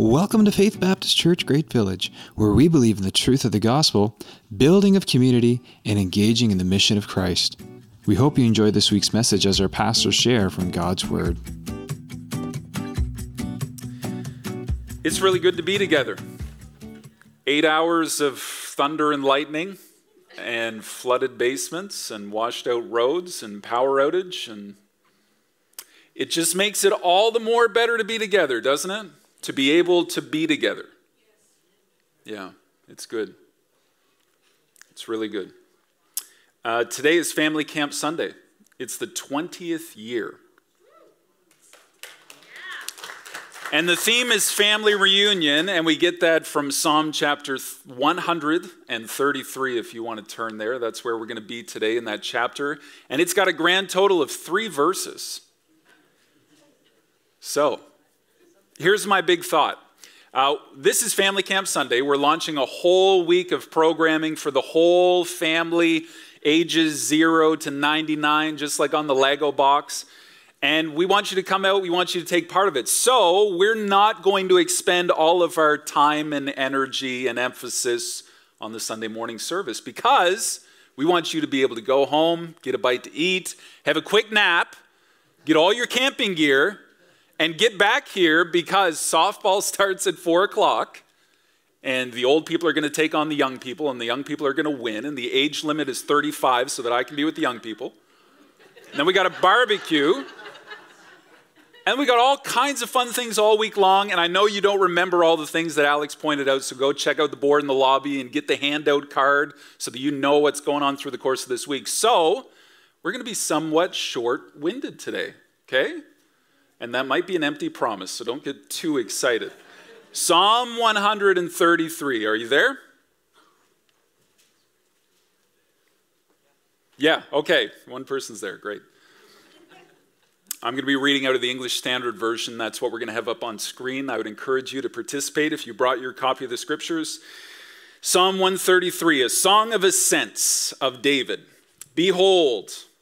Welcome to Faith Baptist Church Great Village, where we believe in the truth of the gospel, building of community, and engaging in the mission of Christ. We hope you enjoy this week's message as our pastors share from God's Word. It's really good to be together. Eight hours of thunder and lightning, and flooded basements, and washed out roads, and power outage, and it just makes it all the more better to be together, doesn't it? To be able to be together. Yeah, it's good. It's really good. Uh, today is Family Camp Sunday. It's the 20th year. And the theme is family reunion, and we get that from Psalm chapter 133, if you want to turn there. That's where we're going to be today in that chapter. And it's got a grand total of three verses. So, here's my big thought. Uh, this is Family Camp Sunday. We're launching a whole week of programming for the whole family, ages 0 to 99, just like on the Lego box. And we want you to come out, we want you to take part of it. So, we're not going to expend all of our time and energy and emphasis on the Sunday morning service because we want you to be able to go home, get a bite to eat, have a quick nap, get all your camping gear, and get back here because softball starts at four o'clock and the old people are going to take on the young people and the young people are going to win and the age limit is 35 so that i can be with the young people. And then we got a barbecue and we got all kinds of fun things all week long and i know you don't remember all the things that alex pointed out so go check out the board in the lobby and get the handout card so that you know what's going on through the course of this week. So we're going to be somewhat short-winded today okay and that might be an empty promise, so don't get too excited. Psalm 133, are you there? Yeah, okay, one person's there, great. I'm going to be reading out of the English Standard Version. That's what we're going to have up on screen. I would encourage you to participate if you brought your copy of the scriptures. Psalm 133, a song of ascents of David. Behold,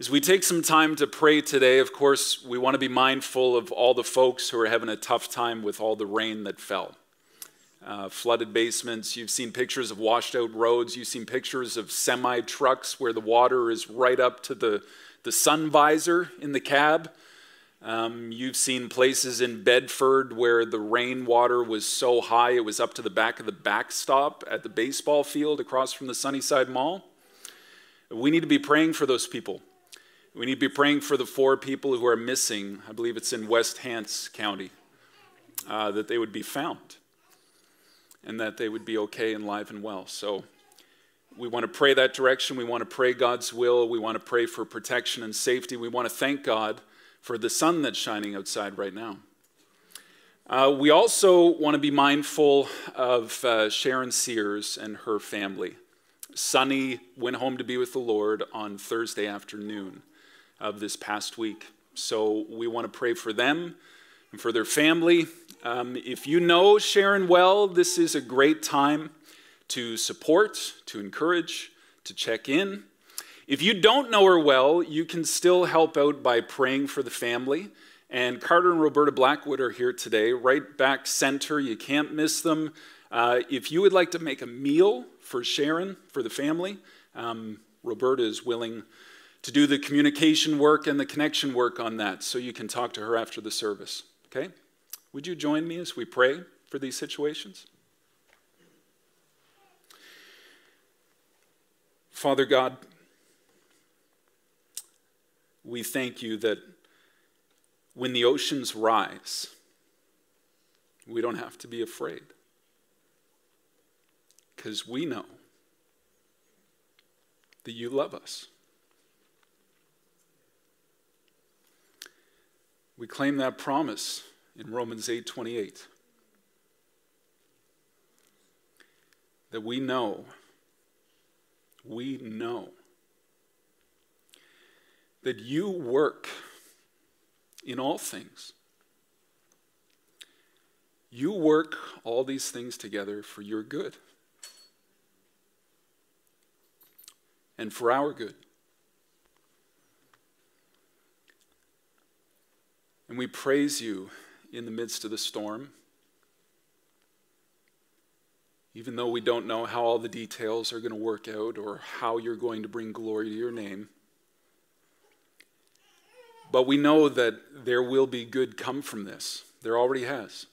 As we take some time to pray today, of course, we want to be mindful of all the folks who are having a tough time with all the rain that fell. Uh, flooded basements, you've seen pictures of washed out roads, you've seen pictures of semi trucks where the water is right up to the, the sun visor in the cab. Um, you've seen places in Bedford where the rainwater was so high it was up to the back of the backstop at the baseball field across from the Sunnyside Mall. We need to be praying for those people. We need to be praying for the four people who are missing. I believe it's in West Hants County, uh, that they would be found and that they would be okay and live and well. So we want to pray that direction. We want to pray God's will. We want to pray for protection and safety. We want to thank God for the sun that's shining outside right now. Uh, we also want to be mindful of uh, Sharon Sears and her family. Sunny went home to be with the Lord on Thursday afternoon of this past week. So we want to pray for them and for their family. Um, if you know Sharon well, this is a great time to support, to encourage, to check in. If you don't know her well, you can still help out by praying for the family. And Carter and Roberta Blackwood are here today, right back center. You can't miss them. Uh, if you would like to make a meal for Sharon, for the family, um, Roberta is willing to do the communication work and the connection work on that, so you can talk to her after the service. Okay? Would you join me as we pray for these situations? Father God, we thank you that when the oceans rise, we don't have to be afraid because we know that you love us. We claim that promise in Romans 8:28 that we know we know that you work in all things. You work all these things together for your good and for our good. And we praise you in the midst of the storm. Even though we don't know how all the details are going to work out or how you're going to bring glory to your name. But we know that there will be good come from this. There already has.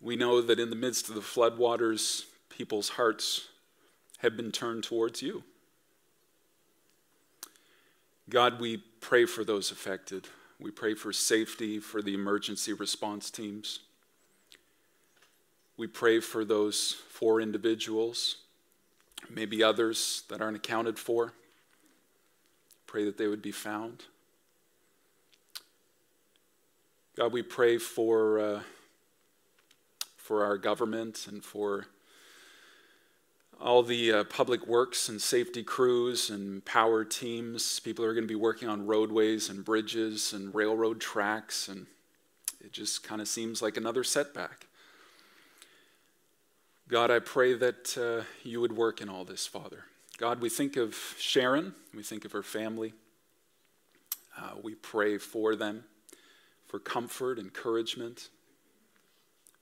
We know that in the midst of the floodwaters, people's hearts have been turned towards you. God, we pray for those affected. We pray for safety for the emergency response teams. We pray for those four individuals, maybe others that aren't accounted for. Pray that they would be found. God, we pray for, uh, for our government and for all the uh, public works and safety crews and power teams. People are going to be working on roadways and bridges and railroad tracks, and it just kind of seems like another setback. God, I pray that uh, you would work in all this, Father. God, we think of Sharon, we think of her family. Uh, we pray for them, for comfort, encouragement,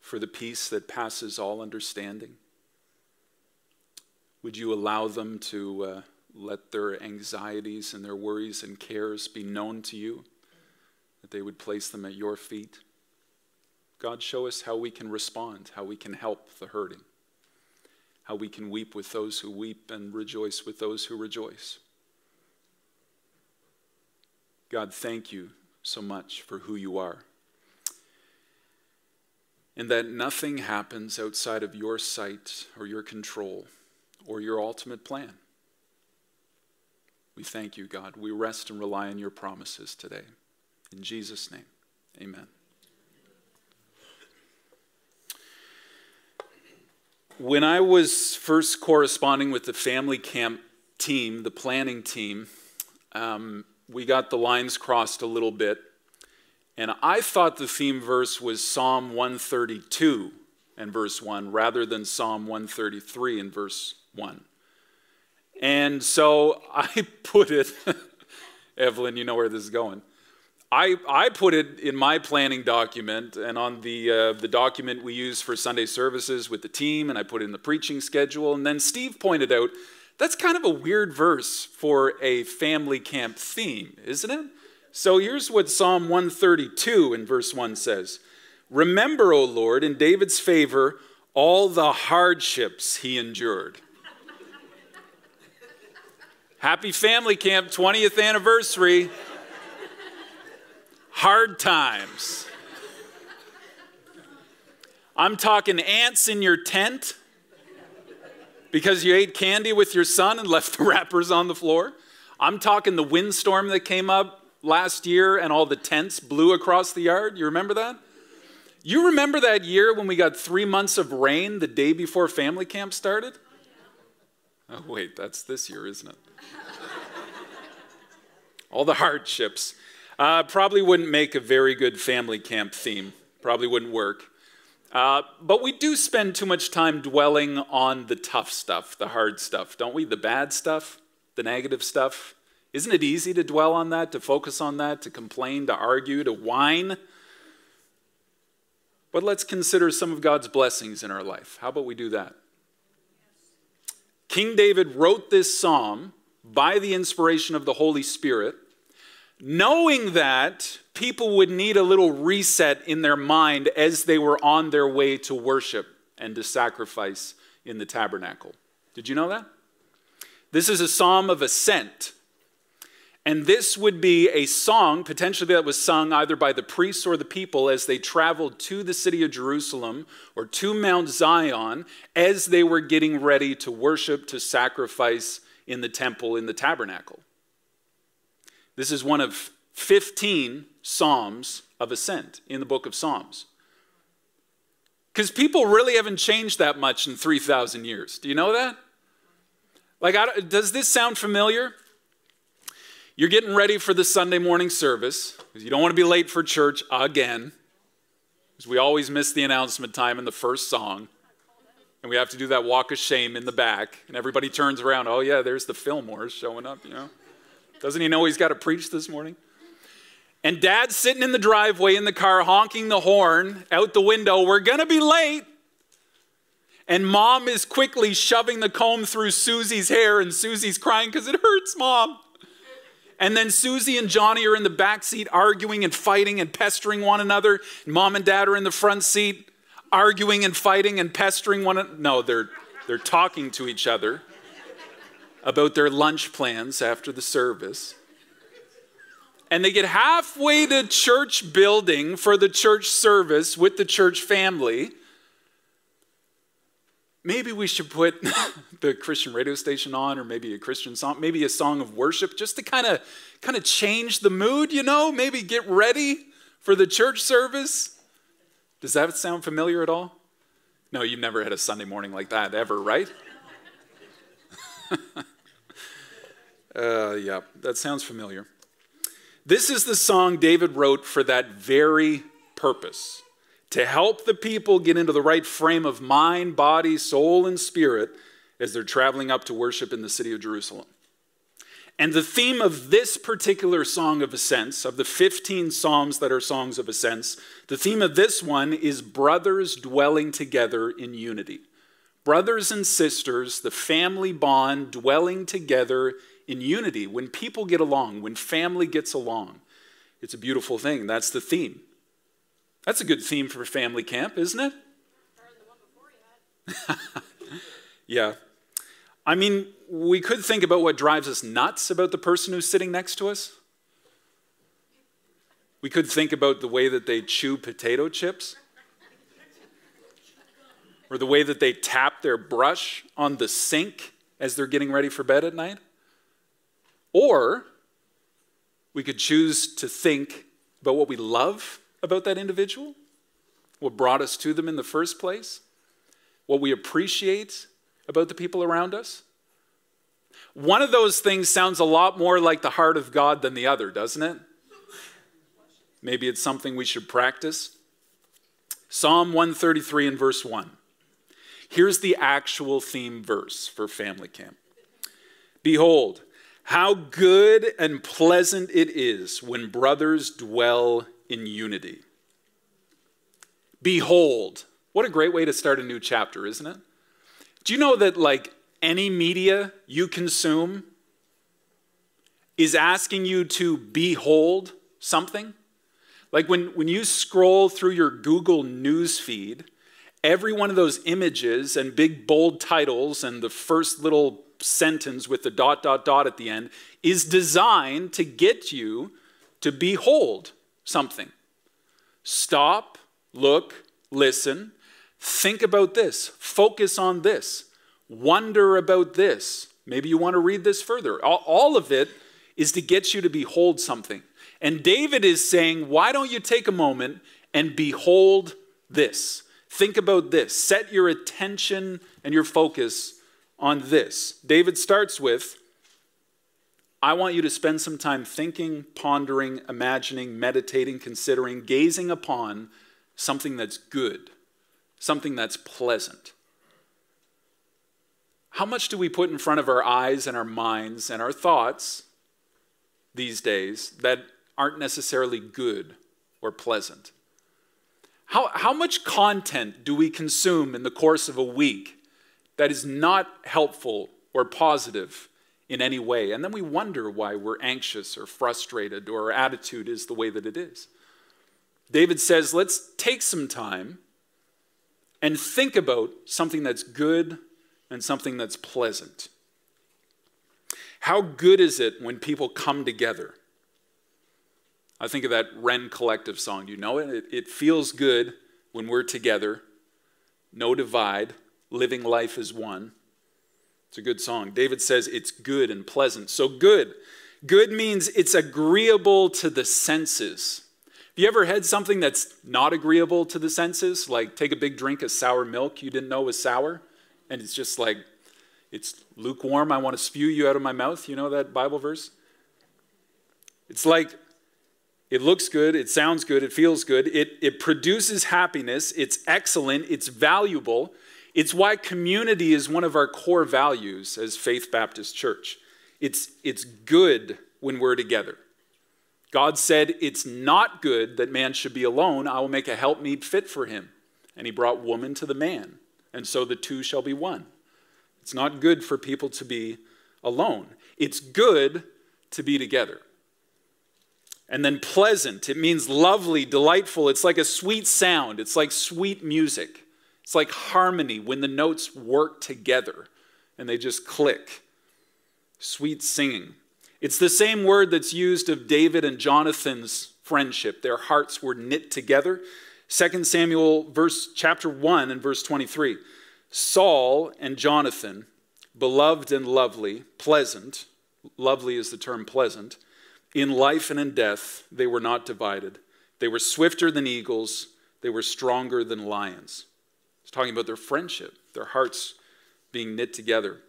for the peace that passes all understanding. Would you allow them to uh, let their anxieties and their worries and cares be known to you, that they would place them at your feet? God, show us how we can respond, how we can help the hurting how we can weep with those who weep and rejoice with those who rejoice. God, thank you so much for who you are. And that nothing happens outside of your sight or your control or your ultimate plan. We thank you, God. We rest and rely on your promises today. In Jesus' name, amen. When I was first corresponding with the family camp team, the planning team, um, we got the lines crossed a little bit. And I thought the theme verse was Psalm 132 and verse 1 rather than Psalm 133 and verse 1. And so I put it, Evelyn, you know where this is going. I, I put it in my planning document and on the, uh, the document we use for Sunday services with the team, and I put it in the preaching schedule. And then Steve pointed out that's kind of a weird verse for a family camp theme, isn't it? So here's what Psalm 132 in verse 1 says Remember, O Lord, in David's favor, all the hardships he endured. Happy Family Camp 20th anniversary hard times. I'm talking ants in your tent because you ate candy with your son and left the wrappers on the floor. I'm talking the windstorm that came up last year and all the tents blew across the yard. You remember that? You remember that year when we got three months of rain the day before family camp started? Oh, wait, that's this year, isn't it? all the hardships. Uh, probably wouldn't make a very good family camp theme. Probably wouldn't work. Uh, but we do spend too much time dwelling on the tough stuff, the hard stuff, don't we? The bad stuff, the negative stuff. Isn't it easy to dwell on that, to focus on that, to complain, to argue, to whine? But let's consider some of God's blessings in our life. How about we do that? King David wrote this psalm by the inspiration of the Holy Spirit knowing that people would need a little reset in their mind as they were on their way to worship and to sacrifice in the tabernacle. Did you know that? This is a psalm of ascent. And this would be a song, potentially, that was sung either by the priests or the people as they traveled to the city of Jerusalem or to Mount Zion as they were getting ready to worship, to sacrifice in the temple, in the tabernacle. This is one of 15 Psalms of ascent in the book of Psalms. Because people really haven't changed that much in 3,000 years. Do you know that? Like, does this sound familiar? You're getting ready for the Sunday morning service because you don't want to be late for church again. Because we always miss the announcement time in the first song. And we have to do that walk of shame in the back. And everybody turns around. Oh, yeah, there's the Fillmores showing up, you know. Doesn't he know he's got to preach this morning? And dad's sitting in the driveway in the car, honking the horn out the window. We're going to be late. And mom is quickly shoving the comb through Susie's hair, and Susie's crying because it hurts, mom. And then Susie and Johnny are in the back seat arguing and fighting and pestering one another. Mom and dad are in the front seat arguing and fighting and pestering one another. No, they're, they're talking to each other about their lunch plans after the service. And they get halfway to church building for the church service with the church family maybe we should put the Christian radio station on or maybe a Christian song, maybe a song of worship just to kind of kind of change the mood, you know, maybe get ready for the church service. Does that sound familiar at all? No, you've never had a Sunday morning like that ever, right? uh, yeah, that sounds familiar. This is the song David wrote for that very purpose to help the people get into the right frame of mind, body, soul, and spirit as they're traveling up to worship in the city of Jerusalem. And the theme of this particular song of ascents, of the 15 psalms that are songs of ascents, the theme of this one is brothers dwelling together in unity. Brothers and sisters, the family bond dwelling together in unity. When people get along, when family gets along, it's a beautiful thing. That's the theme. That's a good theme for family camp, isn't it? yeah. I mean, we could think about what drives us nuts about the person who's sitting next to us. We could think about the way that they chew potato chips, or the way that they tap their brush on the sink as they're getting ready for bed at night. Or we could choose to think about what we love about that individual, what brought us to them in the first place, what we appreciate about the people around us. One of those things sounds a lot more like the heart of God than the other, doesn't it? Maybe it's something we should practice. Psalm 133 and verse 1. Here's the actual theme verse for family camp Behold, how good and pleasant it is when brothers dwell in unity. Behold, what a great way to start a new chapter, isn't it? Do you know that, like, any media you consume is asking you to behold something? Like, when, when you scroll through your Google News feed, every one of those images and big bold titles and the first little sentence with the dot, dot, dot at the end is designed to get you to behold something. Stop, look, listen, think about this, focus on this, wonder about this. Maybe you want to read this further. All, of it is to get you to behold something. And David is saying, why don't you take a moment and behold this? Think about this. Set your attention and your focus on this. David starts with, I want you to spend some time thinking, pondering, imagining, meditating, considering, gazing upon something that's good, something that's pleasant. How much do we put in front of our eyes and our minds and our thoughts these days that aren't necessarily good or pleasant? How, how much content do we consume in the course of a week that is not helpful or positive in any way. And then we wonder why we're anxious or frustrated or our attitude is the way that it is. David says, let's take some time and think about something that's good and something that's pleasant. How good is it when people come together? I think of that Rend Collective song. You know it? it? It feels good when we're together, no divide, living life as one. It's a good song. David says it's good and pleasant. So, good. Good means it's agreeable to the senses. Have you ever had something that's not agreeable to the senses? Like take a big drink of sour milk you didn't know was sour, and it's just like, it's lukewarm, I want to spew you out of my mouth. You know that Bible verse? It's like it looks good, it sounds good, it feels good, it, it produces happiness, it's excellent, it's valuable. It's why community is one of our core values as Faith Baptist Church. It's, it's good when we're together. God said, It's not good that man should be alone. I will make a helpmeet fit for him. And he brought woman to the man, and so the two shall be one. It's not good for people to be alone. It's good to be together. And then pleasant, it means lovely, delightful. It's like a sweet sound, it's like sweet music. It's like harmony when the notes work together and they just click. Sweet singing. It's the same word that's used of David and Jonathan's friendship. Their hearts were knit together. 2 Samuel verse chapter 1 and verse 23. Saul and Jonathan, beloved and lovely, pleasant, lovely is the term pleasant, in life and in death, they were not divided. They were swifter than eagles, they were stronger than lions. It's talking about their friendship, their hearts being knit together.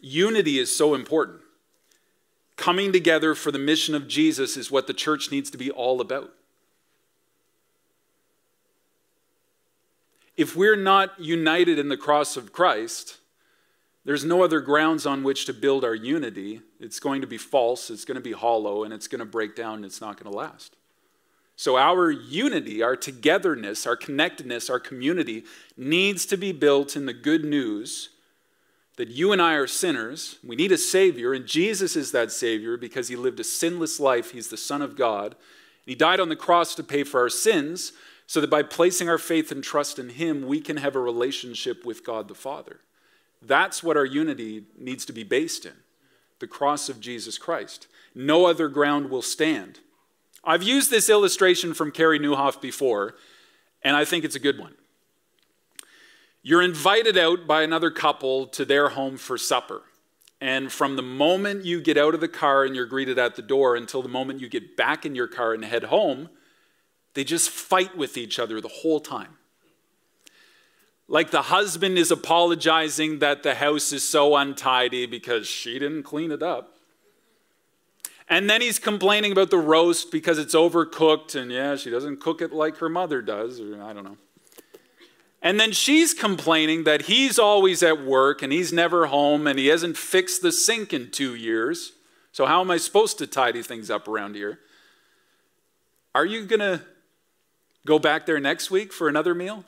Unity is so important. Coming together for the mission of Jesus is what the church needs to be all about. If we're not united in the cross of Christ, there's no other grounds on which to build our unity. It's going to be false, it's going to be hollow, and it's going to break down, and it's not going to last. So, our unity, our togetherness, our connectedness, our community needs to be built in the good news that you and I are sinners. We need a Savior, and Jesus is that Savior because He lived a sinless life. He's the Son of God. He died on the cross to pay for our sins so that by placing our faith and trust in Him, we can have a relationship with God the Father. That's what our unity needs to be based in the cross of Jesus Christ. No other ground will stand. I've used this illustration from Carey Nieuwhof before, and I think it's a good one. You're invited out by another couple to their home for supper. And from the moment you get out of the car and you're greeted at the door until the moment you get back in your car and head home, they just fight with each other the whole time. Like the husband is apologizing that the house is so untidy because she didn't clean it up. And then he's complaining about the roast because it's overcooked, and yeah, she doesn't cook it like her mother does, or I don't know. And then she's complaining that he's always at work and he's never home and he hasn't fixed the sink in two years. So, how am I supposed to tidy things up around here? Are you going to go back there next week for another meal?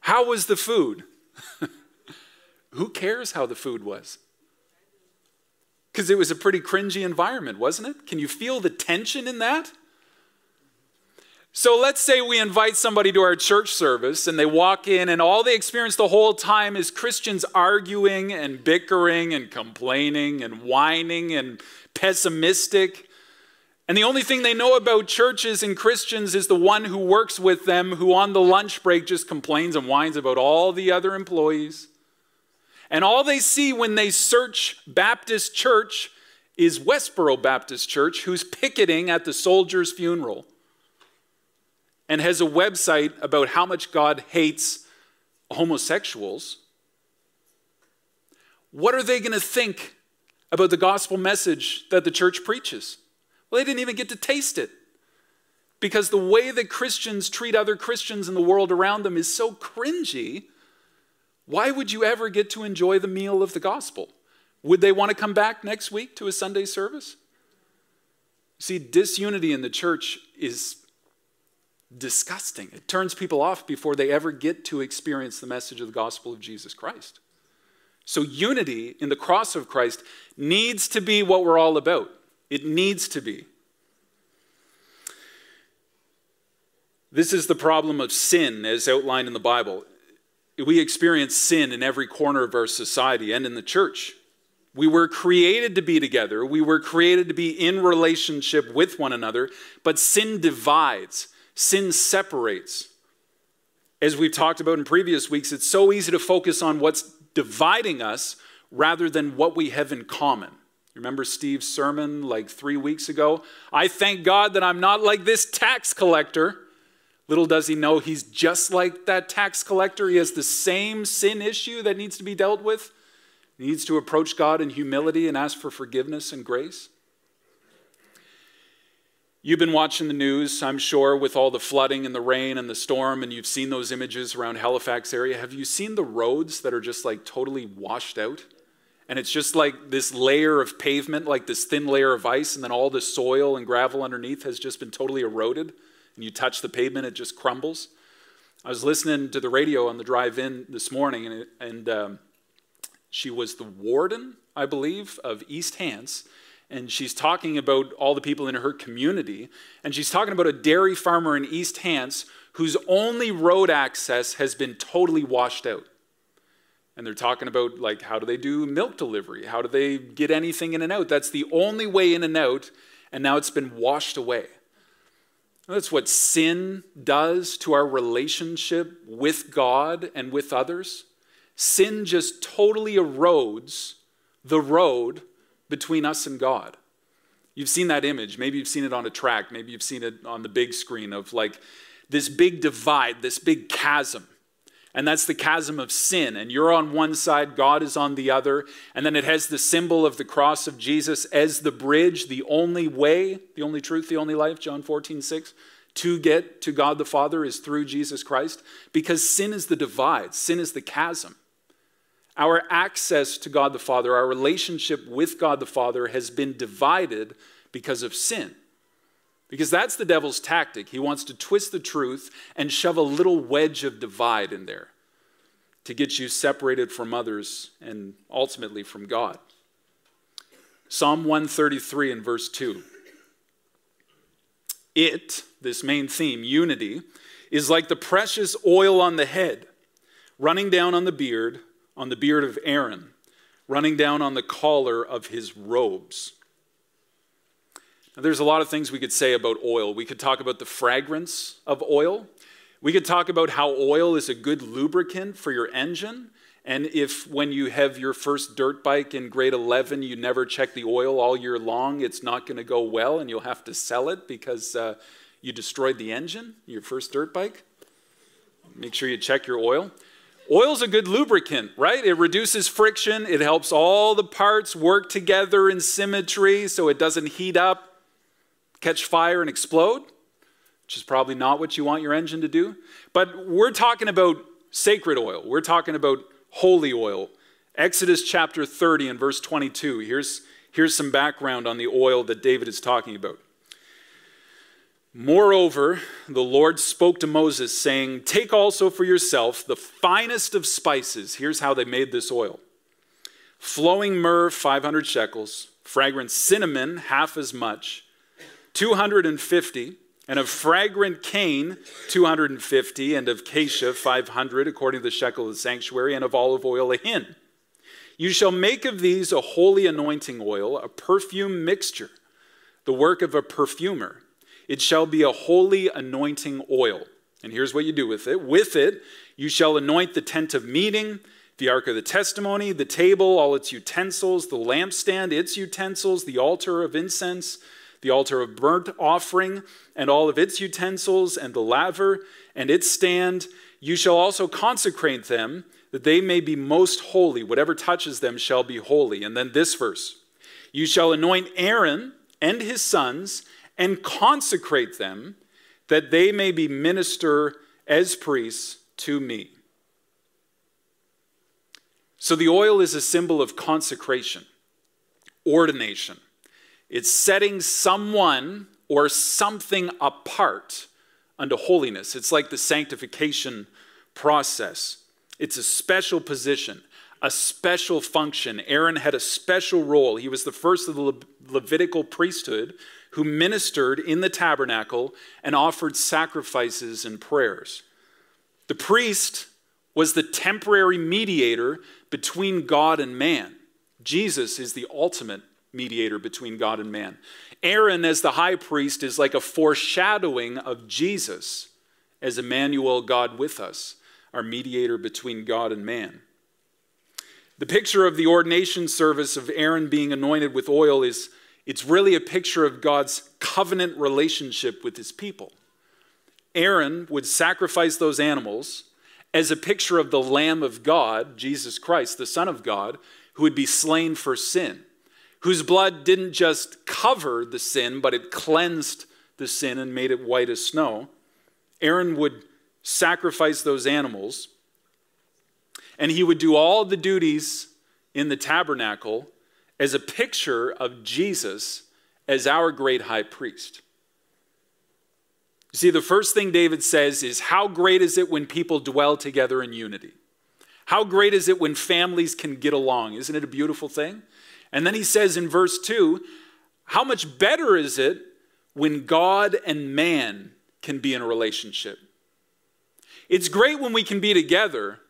How was the food? Who cares how the food was? Because it was a pretty cringy environment, wasn't it? Can you feel the tension in that? So let's say we invite somebody to our church service and they walk in, and all they experience the whole time is Christians arguing and bickering and complaining and whining and pessimistic. And the only thing they know about churches and Christians is the one who works with them, who on the lunch break just complains and whines about all the other employees. And all they see when they search Baptist church is Westboro Baptist Church, who's picketing at the soldier's funeral and has a website about how much God hates homosexuals. What are they going to think about the gospel message that the church preaches? Well, they didn't even get to taste it. Because the way that Christians treat other Christians in the world around them is so cringy. Why would you ever get to enjoy the meal of the gospel? Would they want to come back next week to a Sunday service? See, disunity in the church is disgusting. It turns people off before they ever get to experience the message of the gospel of Jesus Christ. So, unity in the cross of Christ needs to be what we're all about. It needs to be. This is the problem of sin as outlined in the Bible. We experience sin in every corner of our society and in the church. We were created to be together, we were created to be in relationship with one another, but sin divides, sin separates. As we've talked about in previous weeks, it's so easy to focus on what's dividing us rather than what we have in common. Remember Steve's sermon like three weeks ago? I thank God that I'm not like this tax collector. Little does he know he's just like that tax collector. He has the same sin issue that needs to be dealt with. He needs to approach God in humility and ask for forgiveness and grace. You've been watching the news, I'm sure, with all the flooding and the rain and the storm, and you've seen those images around Halifax area. Have you seen the roads that are just like totally washed out? And it's just like this layer of pavement, like this thin layer of ice, and then all the soil and gravel underneath has just been totally eroded. You touch the pavement, it just crumbles. I was listening to the radio on the drive in this morning, and, and um, she was the warden, I believe, of East Hants and she's talking about all the people in her community. And she's talking about a dairy farmer in East Hants whose only road access has been totally washed out. And they're talking about, like, how do they do milk delivery? How do they get anything in and out? That's the only way in and out, and now it's been washed away. That's what sin does to our relationship with God and with others. Sin just totally erodes the road between us and God. You've seen that image. Maybe you've seen it on a track. Maybe you've seen it on the big screen of like this big divide, this big chasm. And that's the chasm of sin. And you're on one side, God is on the other. And then it has the symbol of the cross of Jesus as the bridge, the only way, the only truth, the only life, John 14, 6, to get to God the Father is through Jesus Christ. Because sin is the divide, sin is the chasm. Our access to God the Father, our relationship with God the Father has been divided because of sin. Because that's the devil's tactic. He wants to twist the truth and shove a little wedge of divide in there to get you separated from others and ultimately from God. Psalm 133 and verse 2. It, this main theme, unity, is like the precious oil on the head, running down on the beard on the beard of Aaron, running down on the collar of his robes. There's a lot of things we could say about oil. We could talk about the fragrance of oil. We could talk about how oil is a good lubricant for your engine. And if when you have your first dirt bike in grade 11, you never check the oil all year long, it's not going to go well and you'll have to sell it because uh, you destroyed the engine, your first dirt bike. Make sure you check your oil. Oil's a good lubricant, right? It reduces friction, it helps all the parts work together in symmetry so it doesn't heat up, catch fire, and explode, which is probably not what you want your engine to do. But we're talking about sacred oil, we're talking about holy oil. Exodus chapter 30 and verse 22. Here's, here's some background on the oil that David is talking about. Moreover, the Lord spoke to Moses, saying, Take also for yourself the finest of spices. Here's how they made this oil flowing myrrh, 500 shekels, fragrant cinnamon, half as much, 250, and of fragrant cane, 250, and of cassia, 500, according to the shekel of the sanctuary, and of olive oil, a hin. You shall make of these a holy anointing oil, a perfume mixture, the work of a perfumer. It shall be a holy anointing oil. And here's what you do with it with it, you shall anoint the tent of meeting, the ark of the testimony, the table, all its utensils, the lampstand, its utensils, the altar of incense, the altar of burnt offering, and all of its utensils, and the laver and its stand. You shall also consecrate them, that they may be most holy. Whatever touches them shall be holy. And then this verse You shall anoint Aaron and his sons and consecrate them that they may be minister as priests to me. So the oil is a symbol of consecration, ordination. It's setting someone or something apart unto holiness. It's like the sanctification process. It's a special position, a special function. Aaron had a special role. He was the first of the Le- Levitical priesthood who ministered in the tabernacle and offered sacrifices and prayers. The priest was the temporary mediator between God and man. Jesus is the ultimate mediator between God and man. Aaron, as the high priest, is like a foreshadowing of Jesus as Emmanuel, God with us, our mediator between God and man. The picture of the ordination service of Aaron being anointed with oil is it's really a picture of God's covenant relationship with his people. Aaron would sacrifice those animals as a picture of the Lamb of God, Jesus Christ, the Son of God, who would be slain for sin, whose blood didn't just cover the sin, but it cleansed the sin and made it white as snow. Aaron would sacrifice those animals, and he would do all the duties in the tabernacle as a picture of Jesus as our great high priest. You see, the first thing David says is, How great is it when people dwell together in unity? How great is it when families can get along? Isn't it a beautiful thing? And then he says in verse 2 How much better is it when God and man can be in a relationship? It's great when we can be together.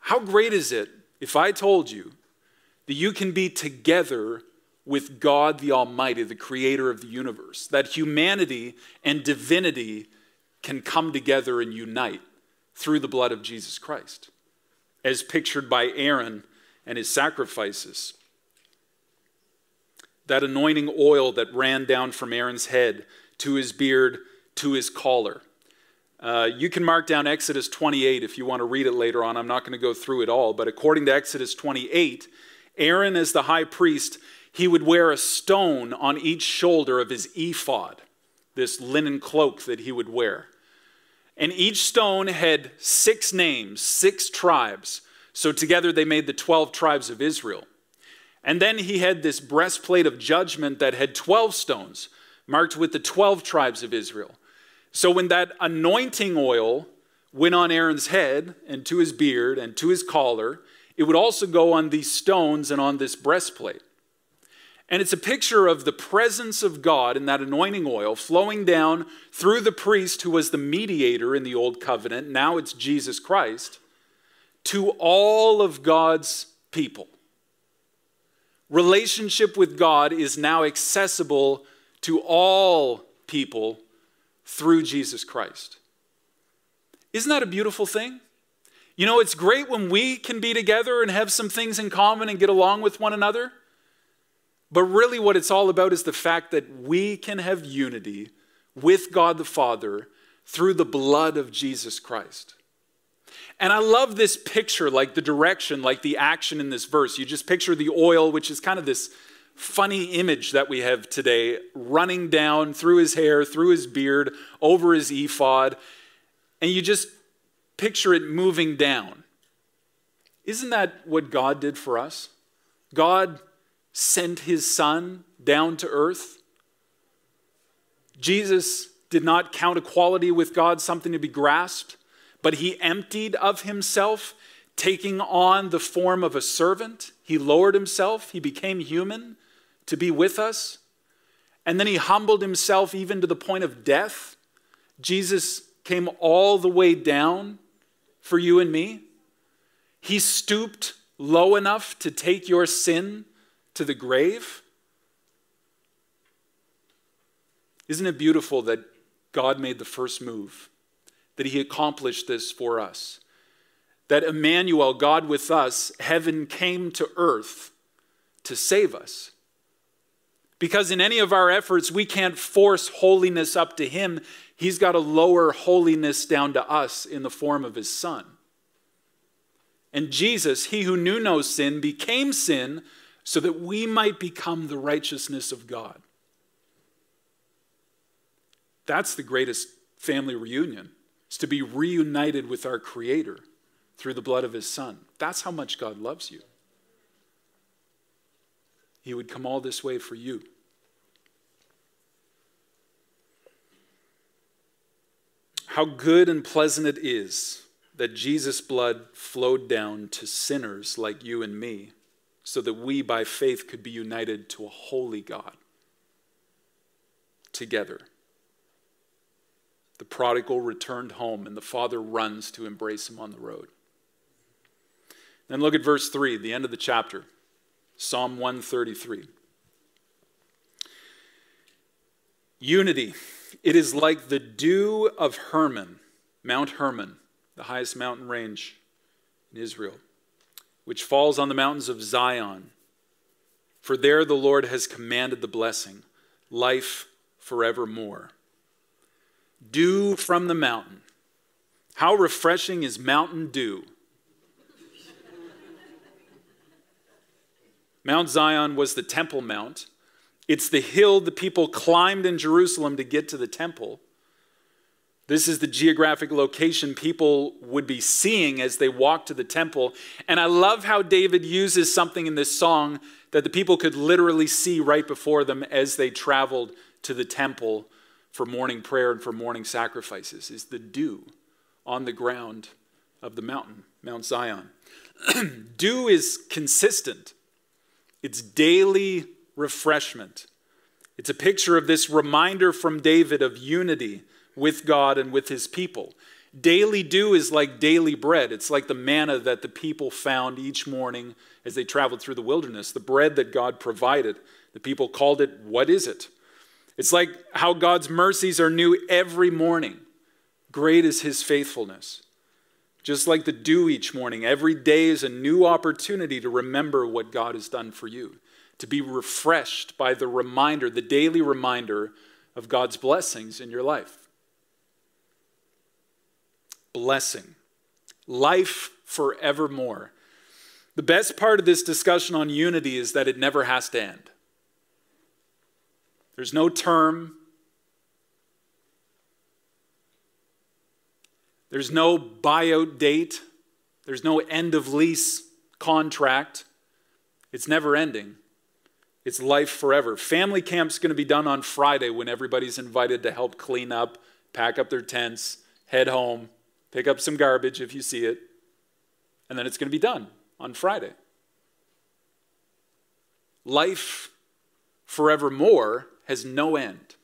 How great is it if I told you that you can be together with God the Almighty, the creator of the universe, that humanity and divinity can come together and unite through the blood of Jesus Christ? as pictured by Aaron and his sacrifices. That anointing oil that ran down from Aaron's head to his beard to his collar. Uh, you can mark down Exodus 28 if you want to read it later on. I'm not going to go through it all, but according to Exodus 28, Aaron, as the high priest, he would wear a stone on each shoulder of his ephod, this linen cloak that he would wear. And each stone had six names, six tribes. So together they made the 12 tribes of Israel. And then he had this breastplate of judgment that had 12 stones marked with the 12 tribes of Israel. So when that anointing oil went on Aaron's head and to his beard and to his collar, it would also go on these stones and on this breastplate. And it's a picture of the presence of God in that anointing oil flowing down through the priest who was the mediator in the old covenant. Now it's Jesus Christ to all of God's people. Relationship with God is now accessible to all people through Jesus Christ. Isn't that a beautiful thing? You know, it's great when we can be together and have some things in common and get along with one another. But really, what it's all about is the fact that we can have unity with God the Father through the blood of Jesus Christ. And I love this picture, like the direction, like the action in this verse. You just picture the oil, which is kind of this funny image that we have today, running down through his hair, through his beard, over his ephod. And you just picture it moving down. Isn't that what God did for us? God sent his son down to earth. Jesus did not count equality with God something to be grasped, but he emptied of himself, taking on the form of a servant. He lowered himself, he became human to be with us. And then he humbled himself even to the point of death. Jesus came all the way down for you and me. He stooped low enough to take your sin to the grave? Isn't it beautiful that God made the first move, that He accomplished this for us? That Emmanuel, God with us, heaven came to earth to save us. Because in any of our efforts, we can't force holiness up to Him. He's got to lower holiness down to us in the form of His Son. And Jesus, He who knew no sin, became sin so that we might become the righteousness of God. That's the greatest family reunion, to be reunited with our Creator through the blood of His Son. That's how much God loves you. He would come all this way for you. How good and pleasant it is that Jesus' blood flowed down to sinners like you and me so that we by faith could be united to a holy God together. The prodigal returned home, and the father runs to embrace him on the road. Then look at verse 3, the end of the chapter, Psalm 133. Unity. It is like the dew of Hermon, Mount Hermon, the highest mountain range in Israel which falls on the mountains of Zion. For there the Lord has commanded the blessing, life forevermore. Dew from the mountain. How refreshing is mountain dew! Mount Zion was the Temple Mount. It's the hill the people climbed in Jerusalem to get to the temple. This is the geographic location people would be seeing as they walked to the temple. And I love how David uses something in this song that the people could literally see right before them as they traveled to the temple for morning prayer and for morning sacrifices is the dew on the ground of the mountain, Mount Zion. dew is consistent. It's daily refreshment. It's a picture of this reminder from David of unity with God and with his people. Daily dew is like daily bread. It's like the manna that the people found each morning as they traveled through the wilderness, the bread that God provided. The people called it, What is it? It's like how God's mercies are new every morning. Great is his faithfulness. Just like the dew each morning, every day is a new opportunity to remember what God has done for you, to be refreshed by the reminder, the daily reminder of God's blessings in your life blessing, life forevermore. The best part of this discussion on unity is that it never has to end. There's no term, there's no buyout date, there's no end of lease contract. It's never ending. It's life forever. Family camp's going to be done on Friday when everybody's invited to help clean up, pack up their tents, head home. Pick up some garbage if you see it, and then it's going to be done on Friday. Life forevermore has no end.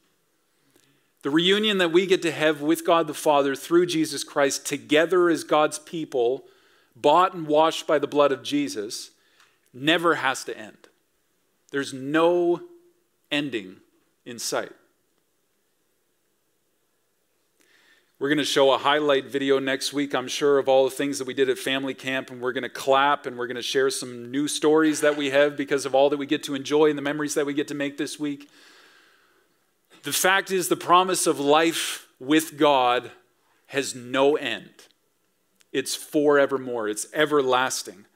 The reunion that we get to have with God the Father through Jesus Christ, together as God's people, bought and washed by the blood of Jesus, never has to end. There's no ending in sight. We're going to show a highlight video next week, I'm sure, of all the things that we did at family camp, and we're going to clap and we're going to share some new stories that we have because of all that we get to enjoy and the memories that we get to make this week. The fact is, the promise of life with God has no end, it's forevermore, it's everlasting.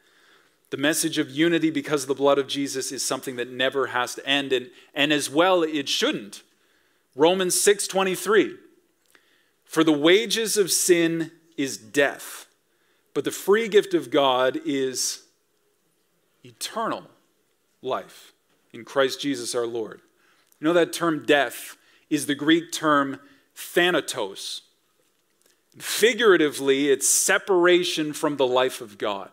The message of unity because of the blood of Jesus is something that never has to end, and, and as well, it shouldn't. Romans 6 23. For the wages of sin is death, but the free gift of God is eternal life in Christ Jesus our Lord. You know that term death is the Greek term thanatos. Figuratively, it's separation from the life of God.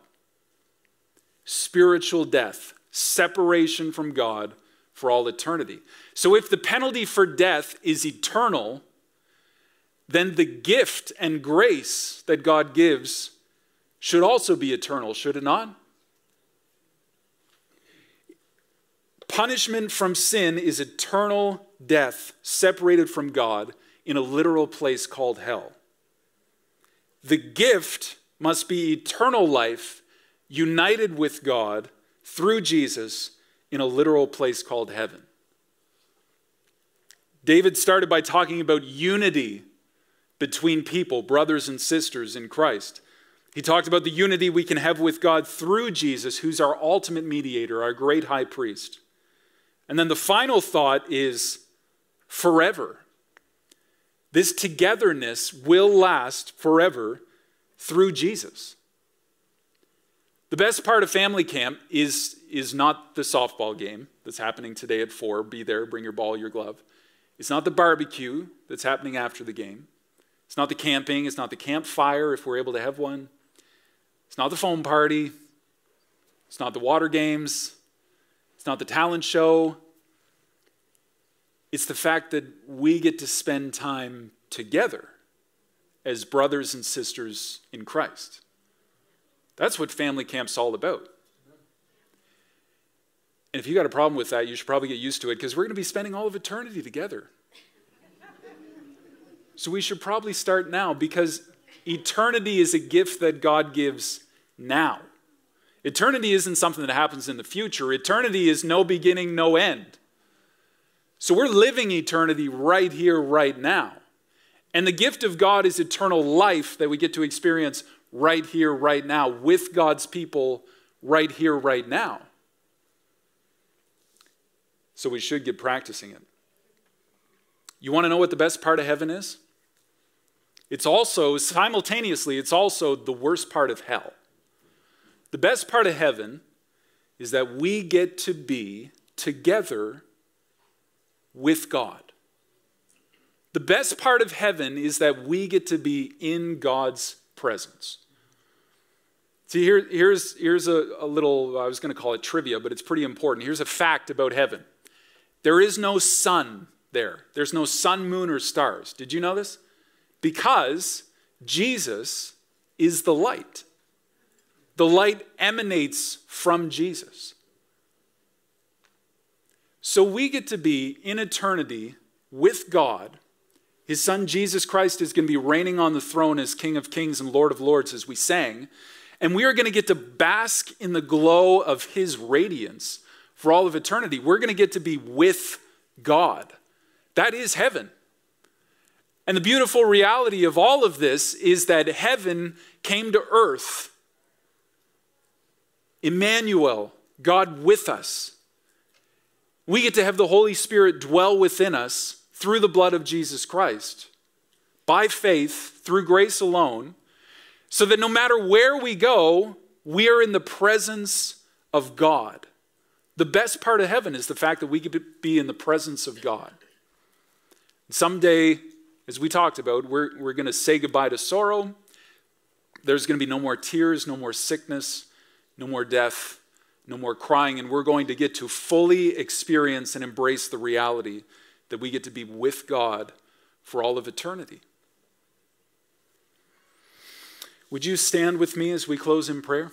Spiritual death, separation from God for all eternity. So if the penalty for death is eternal, then the gift and grace that God gives should also be eternal, should it not? Punishment from sin is eternal death separated from God in a literal place called hell. The gift must be eternal life united with God through Jesus in a literal place called heaven. David started by talking about unity between people, brothers and sisters in Christ. He talked about the unity we can have with God through Jesus, who's our ultimate mediator, our great high priest. And then the final thought is forever. This togetherness will last forever through Jesus. The best part of family camp is, is not the softball game that's happening today at 4. Be there, bring your ball, your glove. It's not the barbecue that's happening after the game. It's not the camping, it's not the campfire if we're able to have one. It's not the foam party. It's not the water games. It's not the talent show. It's the fact that we get to spend time together as brothers and sisters in Christ. That's what family camp's all about. And if you got a problem with that, you should probably get used to it because we're going to be spending all of eternity together. So we should probably start now because eternity is a gift that God gives now. Eternity isn't something that happens in the future, eternity is no beginning, no end. So we're living eternity right here, right now. And the gift of God is eternal life that we get to experience right here, right now, with God's people right here, right now. So we should get practicing it. You want to know what the best part of heaven is? It's also, simultaneously, it's also the worst part of hell. The best part of heaven is that we get to be together with God. The best part of heaven is that we get to be in God's presence. See, here, here's, here's a, a little, I was going to call it trivia, but it's pretty important. Here's a fact about heaven there is no sun there, there's no sun, moon, or stars. Did you know this? Because Jesus is the light. The light emanates from Jesus. So we get to be in eternity with God. His son Jesus Christ is going to be reigning on the throne as King of Kings and Lord of Lords, as we sang. And we are going to get to bask in the glow of his radiance for all of eternity. We're going to get to be with God. That is heaven. And the beautiful reality of all of this is that heaven came to earth. Emmanuel, God with us. We get to have the Holy Spirit dwell within us through the blood of Jesus Christ, by faith, through grace alone, so that no matter where we go, we are in the presence of God. The best part of heaven is the fact that we to be in the presence of God. Someday, as we talked about, we're, we're going to say goodbye to sorrow. There's going to be no more tears, no more sickness, no more death no more crying, and we're going to get to fully experience and embrace the reality that we get to be with God for all of eternity. Would you stand with me as we close in prayer?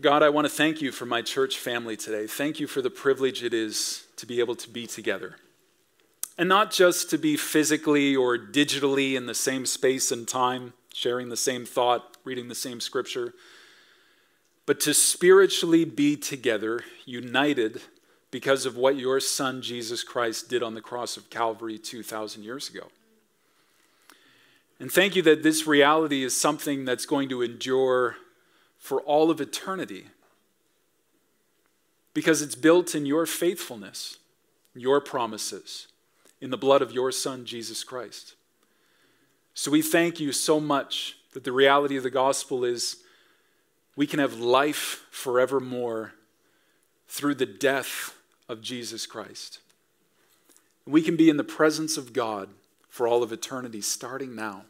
God, I want to thank you for my church family today. Thank you for the privilege it is to be able to be together. And not just to be physically or digitally in the same space and time, sharing the same thought, reading the same scripture, but to spiritually be together, united because of what your son Jesus Christ did on the cross of Calvary 2,000 years ago. And thank you that this reality is something that's going to endure for all of eternity because it's built in your faithfulness, your promises in the blood of your Son, Jesus Christ. So we thank you so much that the reality of the gospel is we can have life forevermore through the death of Jesus Christ. We can be in the presence of God for all of eternity, starting now.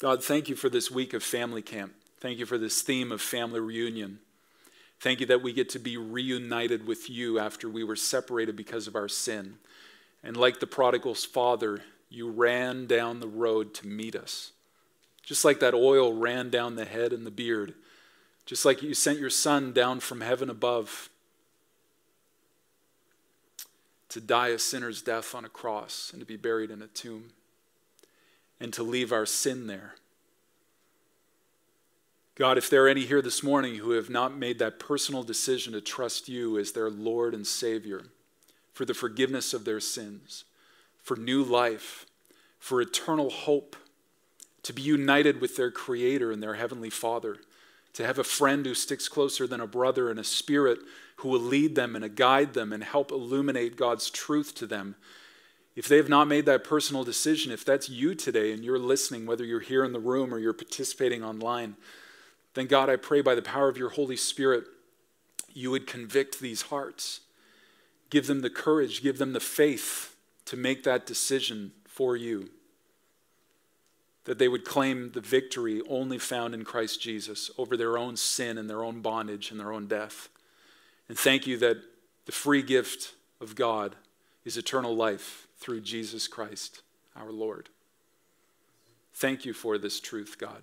God, thank you for this week of family camp. Thank you for this theme of family reunion. Thank you that we get to be reunited with you after we were separated because of our sin. And like the prodigal's father, you ran down the road to meet us. Just like that oil ran down the head and the beard. Just like you sent your son down from heaven above to die a sinner's death on a cross and to be buried in a tomb and to leave our sin there God, if there are any here this morning who have not made that personal decision to trust you as their Lord and Savior for the forgiveness of their sins, for new life, for eternal hope, to be united with their Creator and their Heavenly Father, to have a friend who sticks closer than a brother and a spirit who will lead them and guide them and help illuminate God's truth to them. If they have not made that personal decision, if that's you today and you're listening, whether you're here in the room or you're participating online, then God, I pray by the power of your Holy Spirit, you would convict these hearts. Give them the courage, give them the faith to make that decision for you. That they would claim the victory only found in Christ Jesus over their own sin and their own bondage and their own death. And thank you that the free gift of God is eternal life through Jesus Christ, our Lord. Thank you for this truth, God.